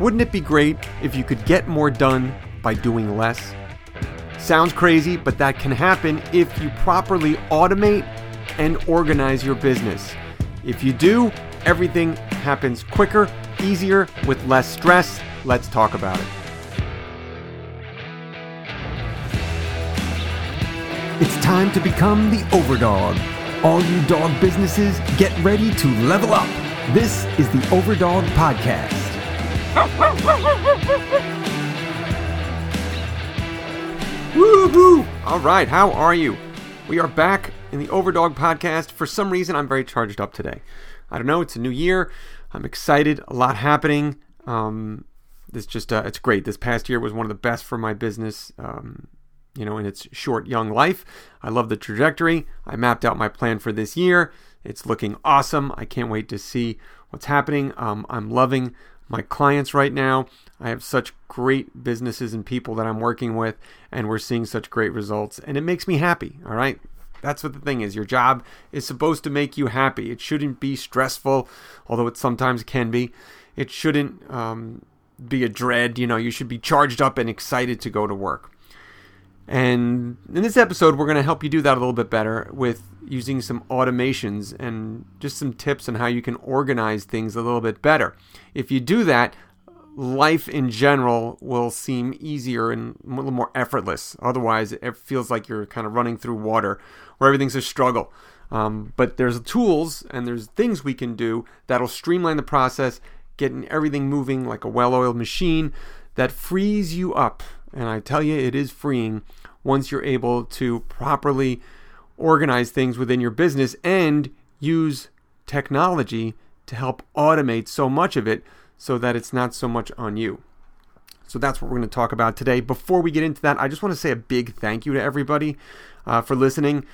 Wouldn't it be great if you could get more done by doing less? Sounds crazy, but that can happen if you properly automate and organize your business. If you do, everything happens quicker, easier, with less stress. Let's talk about it. It's time to become the overdog. All you dog businesses, get ready to level up. This is the Overdog Podcast. Woohoo! All right, how are you? We are back in the Overdog Podcast. For some reason, I'm very charged up today. I don't know. It's a new year. I'm excited. A lot happening. Um, this just uh, it's great. This past year was one of the best for my business. Um, you know, in its short young life. I love the trajectory. I mapped out my plan for this year. It's looking awesome. I can't wait to see what's happening. Um, I'm loving my clients right now. I have such great businesses and people that I'm working with, and we're seeing such great results, and it makes me happy. All right. That's what the thing is. Your job is supposed to make you happy. It shouldn't be stressful, although it sometimes can be. It shouldn't um, be a dread. You know, you should be charged up and excited to go to work. And in this episode, we're going to help you do that a little bit better with using some automations and just some tips on how you can organize things a little bit better. If you do that, life in general will seem easier and a little more effortless. Otherwise, it feels like you're kind of running through water where everything's a struggle. Um, but there's tools and there's things we can do that'll streamline the process, getting everything moving like a well oiled machine that frees you up. And I tell you, it is freeing once you're able to properly organize things within your business and use technology to help automate so much of it so that it's not so much on you. So that's what we're going to talk about today. Before we get into that, I just want to say a big thank you to everybody uh, for listening.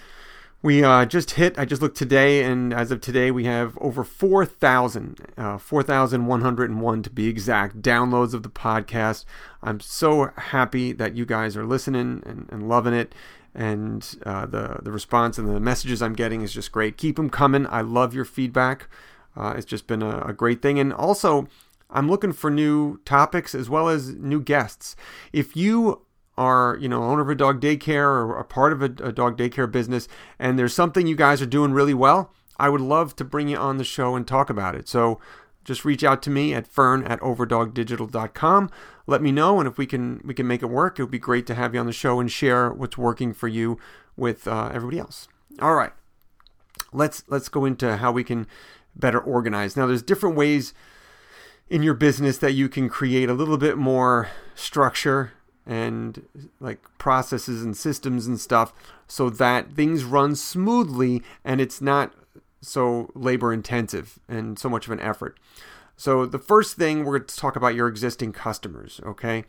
We uh, just hit, I just looked today, and as of today, we have over 4,000, uh, 4,101 to be exact, downloads of the podcast. I'm so happy that you guys are listening and, and loving it. And uh, the, the response and the messages I'm getting is just great. Keep them coming. I love your feedback. Uh, it's just been a, a great thing. And also, I'm looking for new topics as well as new guests. If you are, you know, owner of a dog daycare or a part of a, a, dog daycare business and there's something you guys are doing really well, I would love to bring you on the show and talk about it. So just reach out to me at fern at overdogdigital.com. Let me know, and if we can we can make it work, it would be great to have you on the show and share what's working for you with uh, everybody else. All right, let's let's go into how we can better organize. Now, there's different ways in your business that you can create a little bit more structure and like processes and systems and stuff so that things run smoothly and it's not so labor intensive and so much of an effort. So the first thing we're going to talk about your existing customers, okay?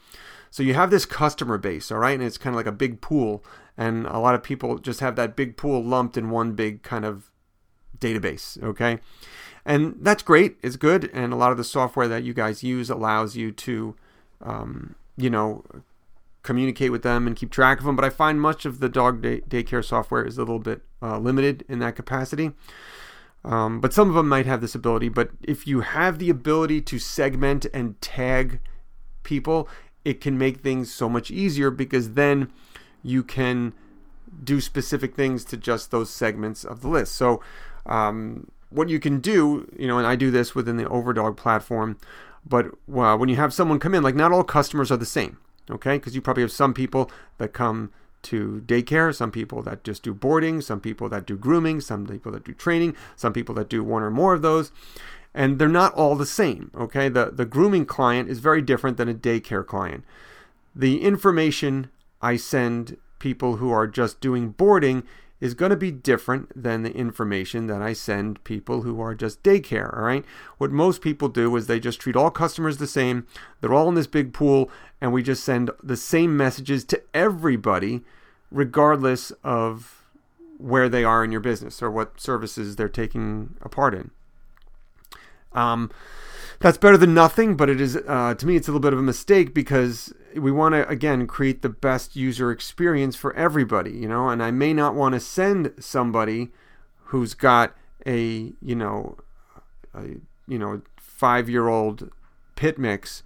So you have this customer base, all right? And it's kind of like a big pool and a lot of people just have that big pool lumped in one big kind of database, okay? And that's great. It's good. And a lot of the software that you guys use allows you to, um, you know, communicate with them and keep track of them. But I find much of the dog day- daycare software is a little bit uh, limited in that capacity. Um, but some of them might have this ability. But if you have the ability to segment and tag people, it can make things so much easier because then you can do specific things to just those segments of the list. So, um, what you can do, you know, and I do this within the Overdog platform, but uh, when you have someone come in, like not all customers are the same, okay? Because you probably have some people that come to daycare, some people that just do boarding, some people that do grooming, some people that do training, some people that do one or more of those. And they're not all the same, okay? The, the grooming client is very different than a daycare client. The information I send people who are just doing boarding is going to be different than the information that I send people who are just daycare. All right. What most people do is they just treat all customers the same. They're all in this big pool, and we just send the same messages to everybody, regardless of where they are in your business or what services they're taking a part in. Um, that's better than nothing, but it is uh, to me it's a little bit of a mistake because we want to again create the best user experience for everybody, you know. And I may not want to send somebody who's got a you know a you know five year old pit mix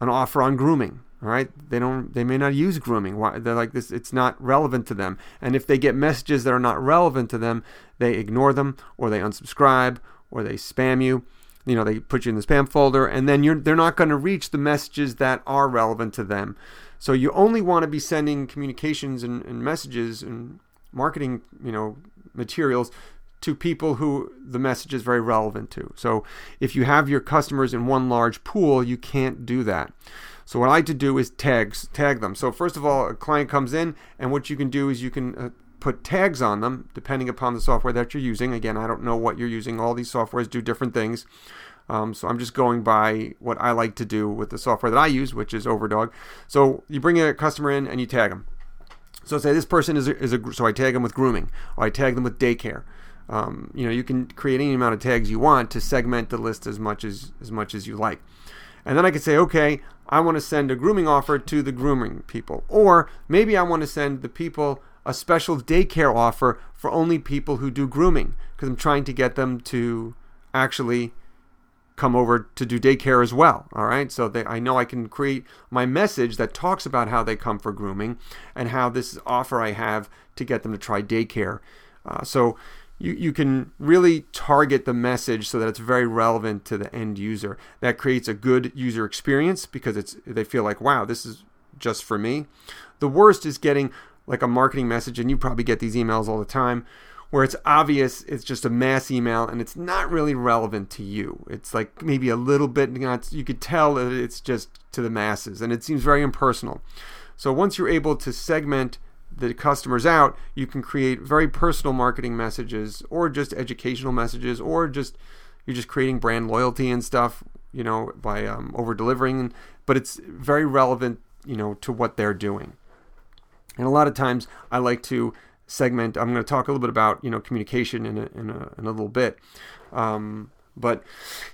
an offer on grooming. All right, they don't. They may not use grooming. Why? They're like this. It's not relevant to them. And if they get messages that are not relevant to them, they ignore them, or they unsubscribe, or they spam you. You know, they put you in the spam folder, and then you're they're not going to reach the messages that are relevant to them. So you only want to be sending communications and, and messages and marketing, you know, materials to people who the message is very relevant to. So if you have your customers in one large pool, you can't do that. So what I like to do is tags, tag them. So first of all, a client comes in, and what you can do is you can uh, put tags on them depending upon the software that you're using. Again, I don't know what you're using. All these softwares do different things. Um, so I'm just going by what I like to do with the software that I use, which is Overdog. So you bring a customer in and you tag them. So say this person is a, is a so I tag them with grooming, or I tag them with daycare. Um, you know, you can create any amount of tags you want to segment the list as much as as much as you like. And then I could say, okay, I want to send a grooming offer to the grooming people. Or maybe I want to send the people a special daycare offer for only people who do grooming because I'm trying to get them to actually come over to do daycare as well. All right. So they, I know I can create my message that talks about how they come for grooming and how this offer I have to get them to try daycare. Uh, so you, you can really target the message so that it's very relevant to the end user. That creates a good user experience because it's they feel like, wow, this is just for me. The worst is getting like a marketing message, and you probably get these emails all the time, where it's obvious it's just a mass email and it's not really relevant to you. It's like maybe a little bit, know, you could tell that it's just to the masses, and it seems very impersonal. So once you're able to segment the customers out, you can create very personal marketing messages or just educational messages or just you're just creating brand loyalty and stuff, you know, by um, over delivering. But it's very relevant, you know, to what they're doing. And a lot of times I like to segment. I'm going to talk a little bit about, you know, communication in a, in a, in a little bit. Um, but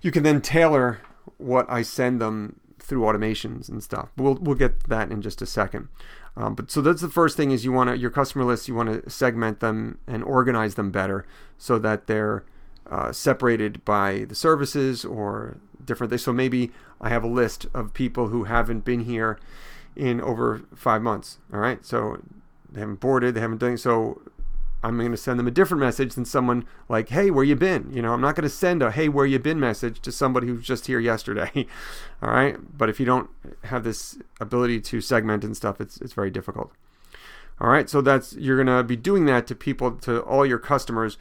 you can then tailor what I send them through automations and stuff. We'll we'll get that in just a second. Um, but so that's the first thing is you want to your customer list you want to segment them and organize them better so that they're uh, separated by the services or different things. So maybe I have a list of people who haven't been here in over five months. All right, so they haven't boarded, they haven't done so. I'm going to send them a different message than someone like, "Hey, where you been?" You know, I'm not going to send a "Hey, where you been?" message to somebody who's just here yesterday. All right, but if you don't have this ability to segment and stuff, it's it's very difficult. All right, so that's you're going to be doing that to people to all your customers.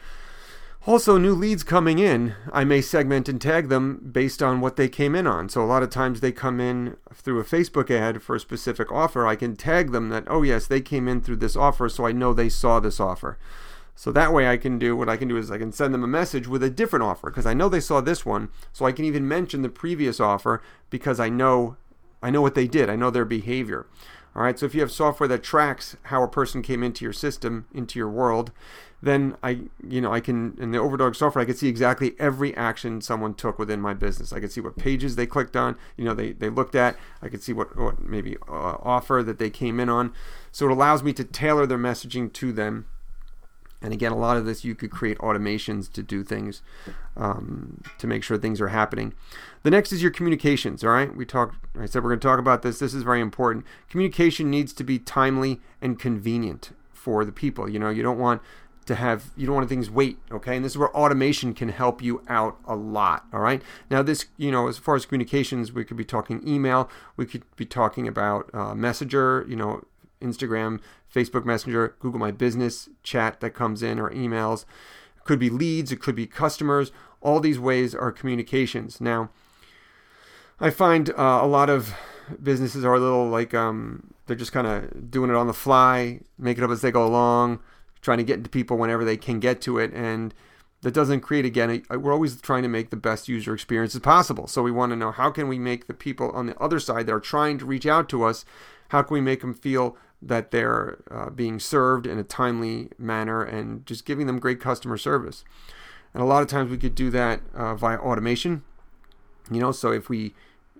Also, new leads coming in, I may segment and tag them based on what they came in on. So, a lot of times they come in through a Facebook ad for a specific offer. I can tag them that, oh, yes, they came in through this offer, so I know they saw this offer. So that way I can do what I can do is I can send them a message with a different offer because I know they saw this one. So I can even mention the previous offer because I know I know what they did. I know their behavior. All right. So if you have software that tracks how a person came into your system, into your world, then I, you know, I can in the Overdog software, I can see exactly every action someone took within my business. I can see what pages they clicked on, you know, they, they looked at. I can see what, what maybe uh, offer that they came in on. So it allows me to tailor their messaging to them. And again, a lot of this you could create automations to do things um, to make sure things are happening. The next is your communications. All right, we talked. I said we're going to talk about this. This is very important. Communication needs to be timely and convenient for the people. You know, you don't want to have you don't want things wait okay and this is where automation can help you out a lot all right now this you know as far as communications we could be talking email we could be talking about uh, messenger you know instagram facebook messenger google my business chat that comes in or emails it could be leads it could be customers all these ways are communications now i find uh, a lot of businesses are a little like um, they're just kind of doing it on the fly make it up as they go along trying to get into people whenever they can get to it. And that doesn't create, again, a, we're always trying to make the best user experience as possible. So we want to know how can we make the people on the other side that are trying to reach out to us, how can we make them feel that they're uh, being served in a timely manner and just giving them great customer service. And a lot of times we could do that uh, via automation. You know, so if we,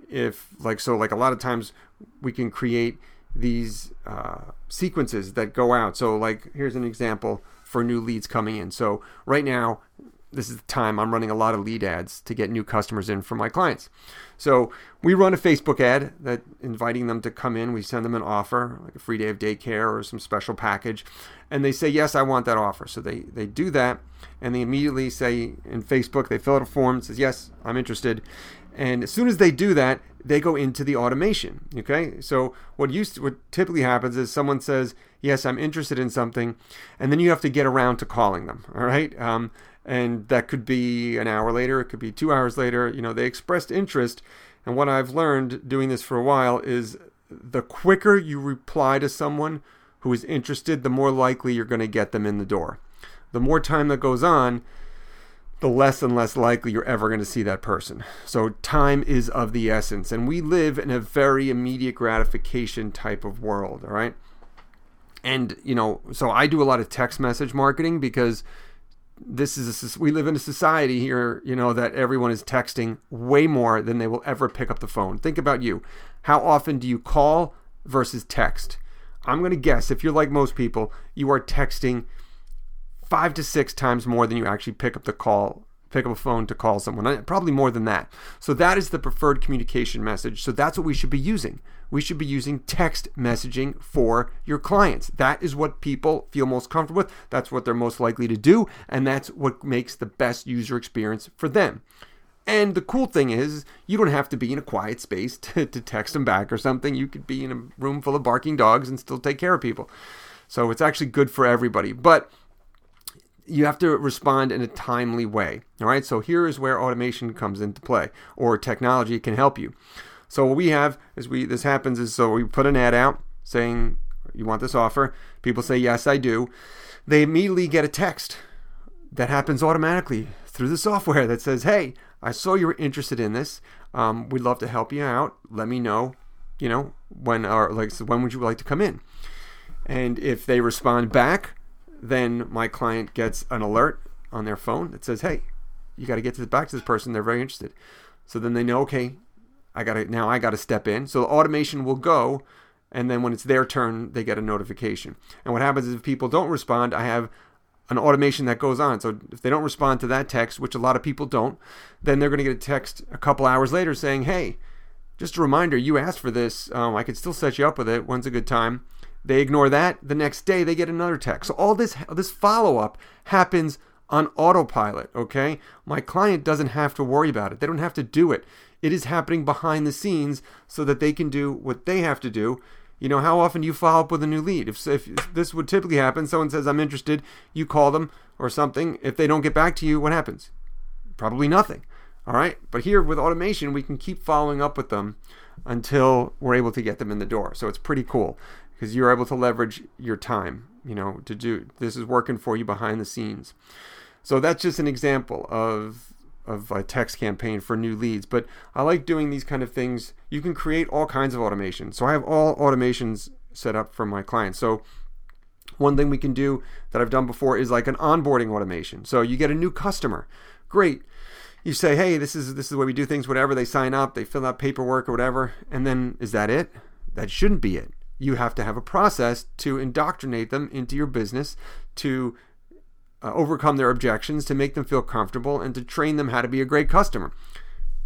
if like, so like a lot of times we can create these uh, sequences that go out. So, like, here's an example for new leads coming in. So, right now, this is the time I'm running a lot of lead ads to get new customers in for my clients. So we run a Facebook ad that inviting them to come in. We send them an offer, like a free day of daycare or some special package, and they say yes, I want that offer. So they they do that, and they immediately say in Facebook they fill out a form says yes, I'm interested, and as soon as they do that, they go into the automation. Okay, so what used to, what typically happens is someone says yes, I'm interested in something, and then you have to get around to calling them. All right. Um, and that could be an hour later, it could be two hours later. You know, they expressed interest. And what I've learned doing this for a while is the quicker you reply to someone who is interested, the more likely you're going to get them in the door. The more time that goes on, the less and less likely you're ever going to see that person. So time is of the essence. And we live in a very immediate gratification type of world, all right? And, you know, so I do a lot of text message marketing because this is a, we live in a society here, you know, that everyone is texting way more than they will ever pick up the phone. Think about you. How often do you call versus text? I'm going to guess if you're like most people, you are texting five to six times more than you actually pick up the call pick up a phone to call someone. Uh, probably more than that. So that is the preferred communication message. So that's what we should be using. We should be using text messaging for your clients. That is what people feel most comfortable with. That's what they're most likely to do. And that's what makes the best user experience for them. And the cool thing is, you don't have to be in a quiet space to, to text them back or something. You could be in a room full of barking dogs and still take care of people. So it's actually good for everybody. But you have to respond in a timely way. All right, so here is where automation comes into play, or technology can help you. So what we have is we this happens is so we put an ad out saying you want this offer. People say yes, I do. They immediately get a text that happens automatically through the software that says, "Hey, I saw you were interested in this. Um, we'd love to help you out. Let me know, you know, when or like so when would you like to come in?" And if they respond back, then my client gets an alert on their phone that says, "Hey, you got to get back to this person. They're very interested." So then they know, okay, I got to now I got to step in. So the automation will go, and then when it's their turn, they get a notification. And what happens is if people don't respond, I have an automation that goes on. So if they don't respond to that text, which a lot of people don't, then they're going to get a text a couple hours later saying, "Hey, just a reminder, you asked for this. Um, I could still set you up with it. When's a good time?" They ignore that. The next day they get another text. So all this this follow up happens on autopilot, okay? My client doesn't have to worry about it. They don't have to do it. It is happening behind the scenes so that they can do what they have to do. You know, how often do you follow up with a new lead? If, if this would typically happen, someone says, I'm interested, you call them or something. If they don't get back to you, what happens? Probably nothing. All right. But here with automation, we can keep following up with them until we're able to get them in the door. So it's pretty cool because you're able to leverage your time, you know, to do this is working for you behind the scenes. So that's just an example of of a text campaign for new leads. But I like doing these kind of things. You can create all kinds of automation. So I have all automations set up for my clients. So one thing we can do that I've done before is like an onboarding automation. So you get a new customer. Great. You say, "Hey, this is this is the way we do things, whatever." They sign up, they fill out paperwork or whatever, and then is that it? That shouldn't be it you have to have a process to indoctrinate them into your business, to uh, overcome their objections, to make them feel comfortable, and to train them how to be a great customer.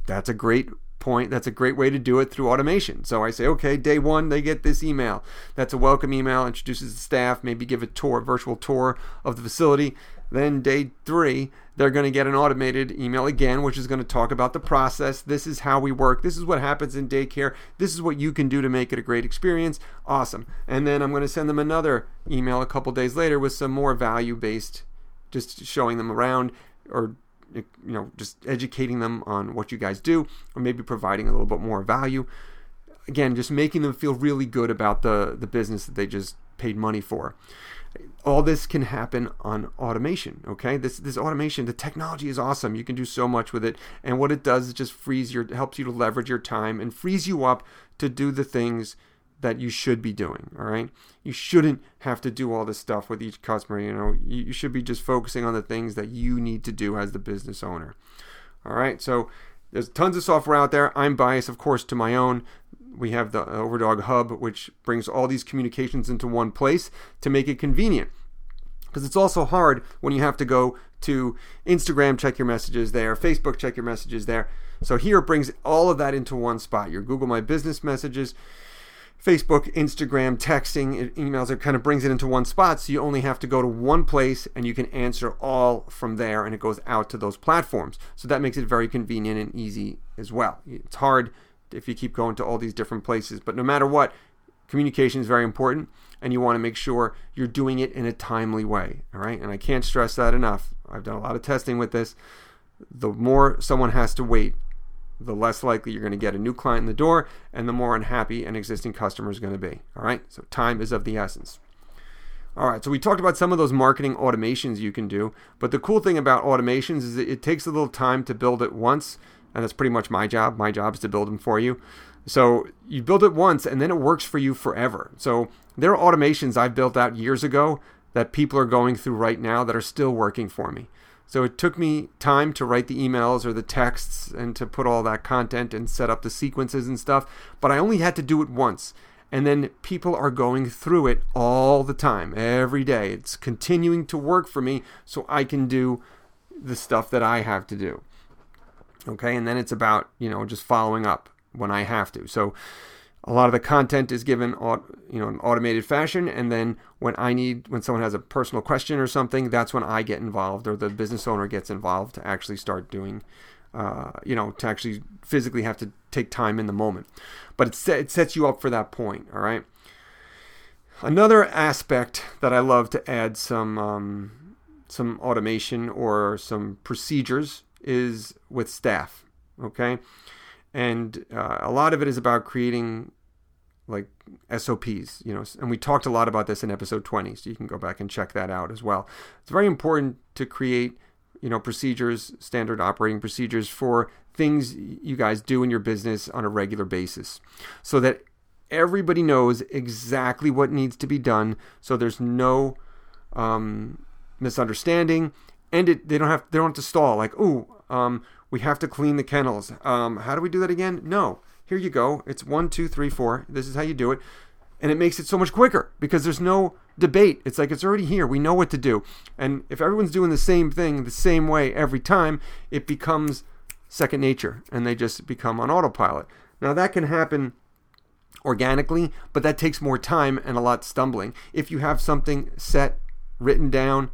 That's a great point. That's a great way to do it through automation. So I say, okay, day one, they get this email. That's a welcome email, introduces the staff, maybe give a tour, a virtual tour of the facility. Then day three, they're going to get an automated email again, which is going to talk about the process. This is how we work. This is what happens in daycare. This is what you can do to make it a great experience. Awesome. And then I'm going to send them another email a couple days later with some more value based, just showing them around or you know just educating them on what you guys do or maybe providing a little bit more value. Again just making them feel really good about the the business that they just paid money for. All this can happen on automation okay? This this automation the technology is awesome. You can do so much with it. And what it does is just frees your helps you to leverage your time and frees you up to do the things that you should be doing all right you shouldn't have to do all this stuff with each customer you know you, you should be just focusing on the things that you need to do as the business owner all right so there's tons of software out there i'm biased of course to my own we have the Overdog Hub, which brings all these communications into one place to make it convenient. Because it's also hard when you have to go to Instagram, check your messages there, Facebook, check your messages there. So here it brings all of that into one spot. Your Google My Business messages, Facebook, Instagram, texting, emails, it kind of brings it into one spot. So you only have to go to one place and you can answer all from there and it goes out to those platforms. So that makes it very convenient and easy as well. It's hard if you keep going to all these different places, but no matter what, communication is very important and you want to make sure you're doing it in a timely way. All right. And I can't stress that enough. I've done a lot of testing with this. The more someone has to wait, the less likely you're going to get a new client in the door and the more unhappy an existing customer is going to be. All right. So time is of the essence. All right, so we talked about some of those marketing automations you can do, but the cool thing about automations is it takes a little time to build it once, and that's pretty much my job. My job is to build them for you. So you build it once and then it works for you forever. So there are automations I've built out years ago that people are going through right now that are still working for me. So it took me time to write the emails or the texts and to put all that content and set up the sequences and stuff, but I only had to do it once. And then people are going through it all the time, every day. It's continuing to work for me so I can do the stuff that I have to do. Okay, and then it's about, you know, just following up when I have to. So a lot of the content is given you know in automated fashion and then when I need when someone has a personal question or something that's when I get involved or the business owner gets involved to actually start doing uh, you know to actually physically have to take time in the moment. But it, set, it sets you up for that point all right? Another aspect that I love to add some um, some automation or some procedures is with staff okay? And uh, a lot of it is about creating like SOPs, you know, and we talked a lot about this in episode 20, so you can go back and check that out as well. It's very important to create, you know, procedures, standard operating procedures for things you guys do in your business on a regular basis so that everybody knows exactly what needs to be done so there's no um, misunderstanding and it, they don't have they don't have to stall like oh um, we have to clean the kennels um, how do we do that again no here you go. It's one, two, three, four. This is how you do it. And it makes it so much quicker because there's no debate. It's like it's already here. We know what to do. And if everyone's doing the same thing the same way every time, it becomes second nature and they just become on autopilot. Now, that can happen organically, but that takes more time and a lot stumbling. If you have something set, written down,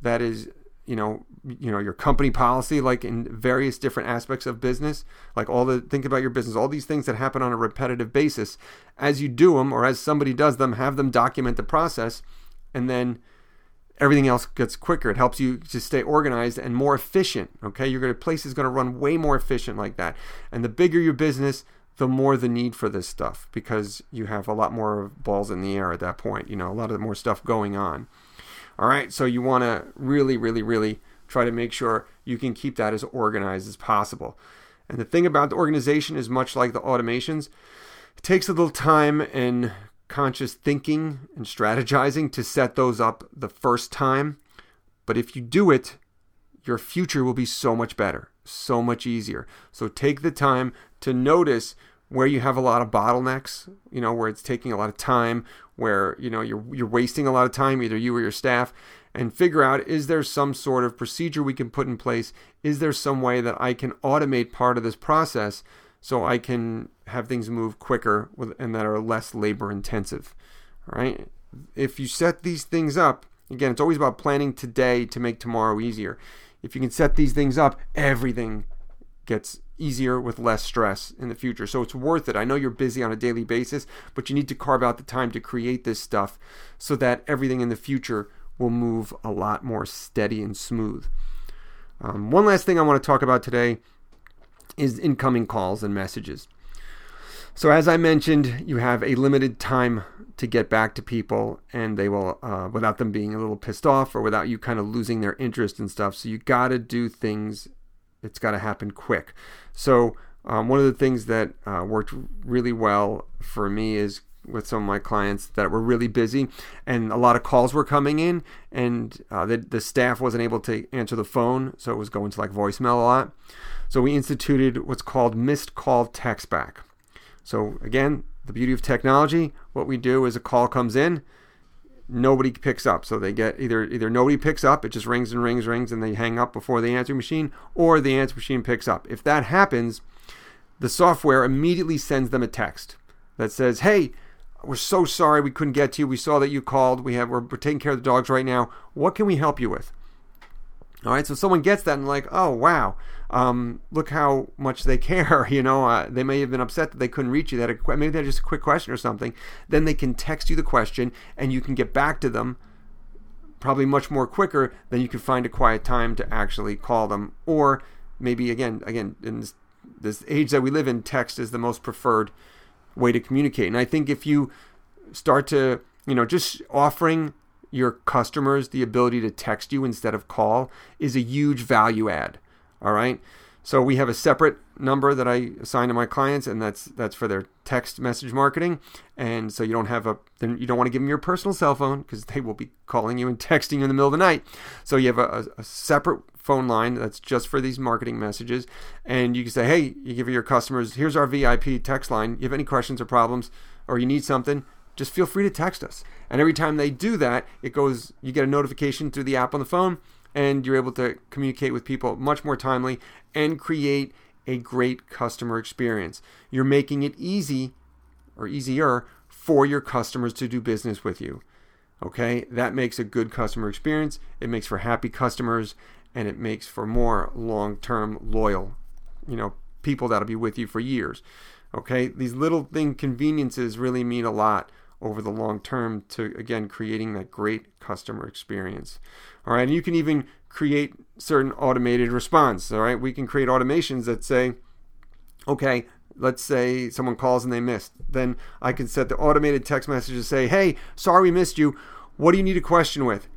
that is you know you know your company policy like in various different aspects of business like all the think about your business all these things that happen on a repetitive basis. As you do them or as somebody does them have them document the process and then everything else gets quicker. It helps you to stay organized and more efficient okay? Your place is going to run way more efficient like that. And the bigger your business the more the need for this stuff because you have a lot more balls in the air at that point you know a lot of more stuff going on all right, so you want to really, really, really try to make sure you can keep that as organized as possible. And the thing about the organization is much like the automations, it takes a little time and conscious thinking and strategizing to set those up the first time. But if you do it, your future will be so much better, so much easier. So take the time to notice where you have a lot of bottlenecks, you know, where it's taking a lot of time, where, you know, you're you're wasting a lot of time either you or your staff and figure out is there some sort of procedure we can put in place? Is there some way that I can automate part of this process so I can have things move quicker with, and that are less labor intensive? All right? If you set these things up, again, it's always about planning today to make tomorrow easier. If you can set these things up, everything gets easier with less stress in the future. So it's worth it. I know you're busy on a daily basis, but you need to carve out the time to create this stuff so that everything in the future will move a lot more steady and smooth. Um, one last thing I want to talk about today is incoming calls and messages. So, as I mentioned, you have a limited time to get back to people, and they will, uh, without them being a little pissed off or without you kind of losing their interest and stuff. So, you got to do things it's got to happen quick. So um, one of the things that uh, worked really well for me is with some of my clients that were really busy and a lot of calls were coming in and uh, the, the staff wasn't able to answer the phone so it was going to like voicemail a lot so we instituted what's called missed call text back so again the beauty of technology what we do is a call comes in nobody picks up. So they get either either nobody picks up, it just rings and rings, rings, and they hang up before the answering machine, or the answering machine picks up. If that happens, the software immediately sends them a text that says, "Hey, we're so sorry we couldn't get to you. We saw that you called. We have we're, we're taking care of the dogs right now. What can we help you with?" All right, so someone gets that and like, oh wow, um, look how much they care. You know, uh, they may have been upset that they couldn't reach you. That maybe they had just a quick question or something. Then they can text you the question, and you can get back to them probably much more quicker than you can find a quiet time to actually call them. Or maybe again, again in this, this age that we live in, text is the most preferred way to communicate. And I think if you start to, you know, just offering your customers the ability to text you instead of call is a huge value add. All right. So we have a separate number that I assign to my clients, and that's that's for their text message marketing. And so you don't have a then you don't want to give them your personal cell phone because they will be calling you and texting you in the middle of the night. So you have a, a separate phone line that's just for these marketing messages, and you can say, hey, you give your customers, here's our VIP text line. You have any questions or problems, or you need something, just feel free to text us. And every time they do that, it goes, you get a notification through the app on the phone, and you're able to communicate with people much more timely and create a great customer experience. You're making it easy or easier for your customers to do business with you. Okay, that makes a good customer experience. It makes for happy customers and it makes for more long term loyal, you know, people that'll be with you for years. Okay, these little thing conveniences really mean a lot over the long term to again creating that great customer experience. All right, and you can even create certain automated response. All right, we can create automations that say, okay, let's say someone calls and they missed. Then I can set the automated text message to say, hey, sorry we missed you. What do you need a question with?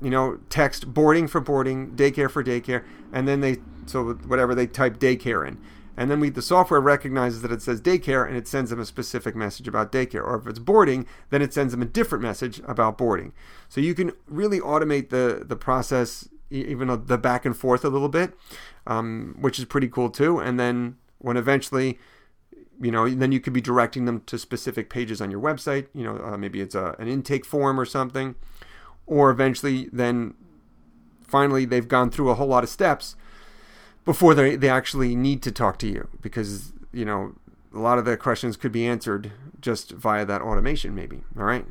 You know, text boarding for boarding, daycare for daycare, and then they so whatever they type daycare in and then we the software recognizes that it says daycare and it sends them a specific message about daycare. Or if it's boarding then it sends them a different message about boarding. So you can really automate the the process even the back and forth a little bit um, which is pretty cool too. And then when eventually you know then you could be directing them to specific pages on your website you know uh, maybe it's a, an intake form or something. Or eventually then finally they've gone through a whole lot of steps before they, they actually need to talk to you because you know a lot of the questions could be answered just via that automation maybe all right?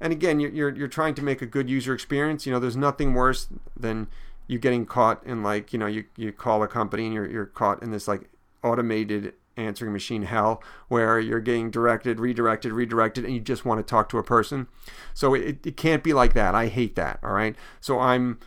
And again you're, you're, you're trying to make a good user experience. You know there's nothing worse than you getting caught in like you know you, you call a company and you're, you're caught in this like automated answering machine hell where you're getting directed redirected redirected and you just want to talk to a person. So it, it can't be like that. I hate that all right? So i'm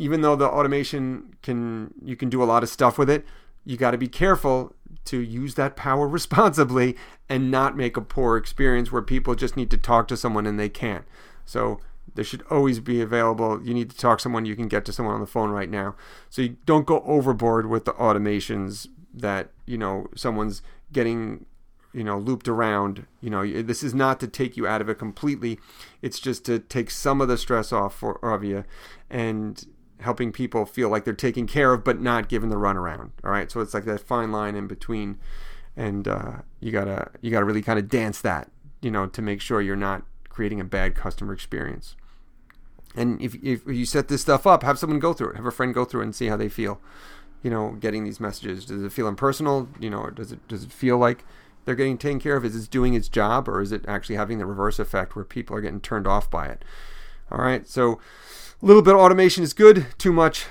even though the automation can you can do a lot of stuff with it, you got to be careful to use that power responsibly and not make a poor experience where people just need to talk to someone and they can't. So there should always be available. You need to talk to someone, you can get to someone on the phone right now. So you don't go overboard with the automations that, you know, someone's getting you know looped around you know this is not to take you out of it completely it's just to take some of the stress off for, of you and helping people feel like they're taken care of, but not given the runaround. All right, so it's like that fine line in between, and uh, you gotta you gotta really kind of dance that, you know, to make sure you're not creating a bad customer experience. And if if you set this stuff up, have someone go through it, have a friend go through it, and see how they feel. You know, getting these messages. Does it feel impersonal? You know, does it does it feel like they're getting taken care of? Is it doing its job, or is it actually having the reverse effect where people are getting turned off by it? All right, so a little bit of automation is good. Too much,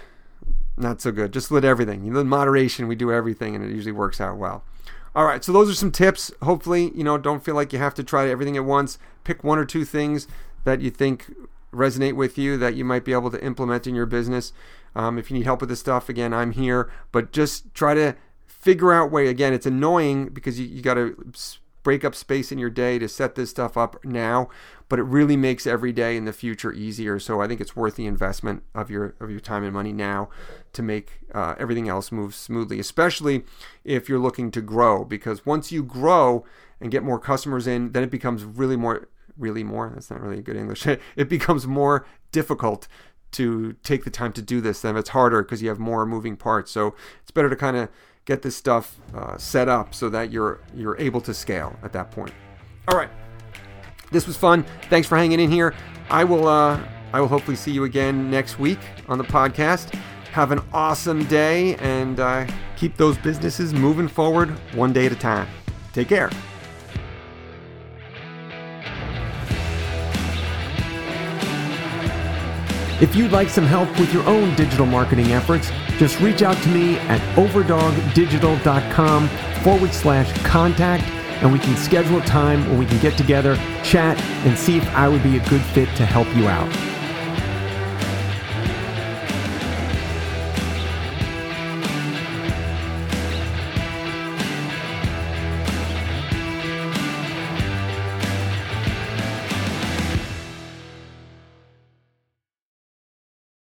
not so good. Just let everything. You know, in moderation, we do everything, and it usually works out well. All right, so those are some tips. Hopefully, you know, don't feel like you have to try everything at once. Pick one or two things that you think resonate with you that you might be able to implement in your business. Um, if you need help with this stuff, again, I'm here. But just try to figure out way. Again, it's annoying because you, you got to break up space in your day to set this stuff up now, but it really makes every day in the future easier. So I think it's worth the investment of your of your time and money now to make uh, everything else move smoothly, especially if you're looking to grow. Because once you grow and get more customers in, then it becomes really more really more. That's not really good English. it becomes more difficult to take the time to do this. Then it's harder because you have more moving parts. So it's better to kind of get this stuff uh, set up so that you're you're able to scale at that point. All right. This was fun. Thanks for hanging in here. I will uh, I will hopefully see you again next week on the podcast. Have an awesome day and uh, keep those businesses moving forward one day at a time. Take care. If you'd like some help with your own digital marketing efforts, just reach out to me at overdogdigital.com forward slash contact and we can schedule a time where we can get together, chat, and see if I would be a good fit to help you out.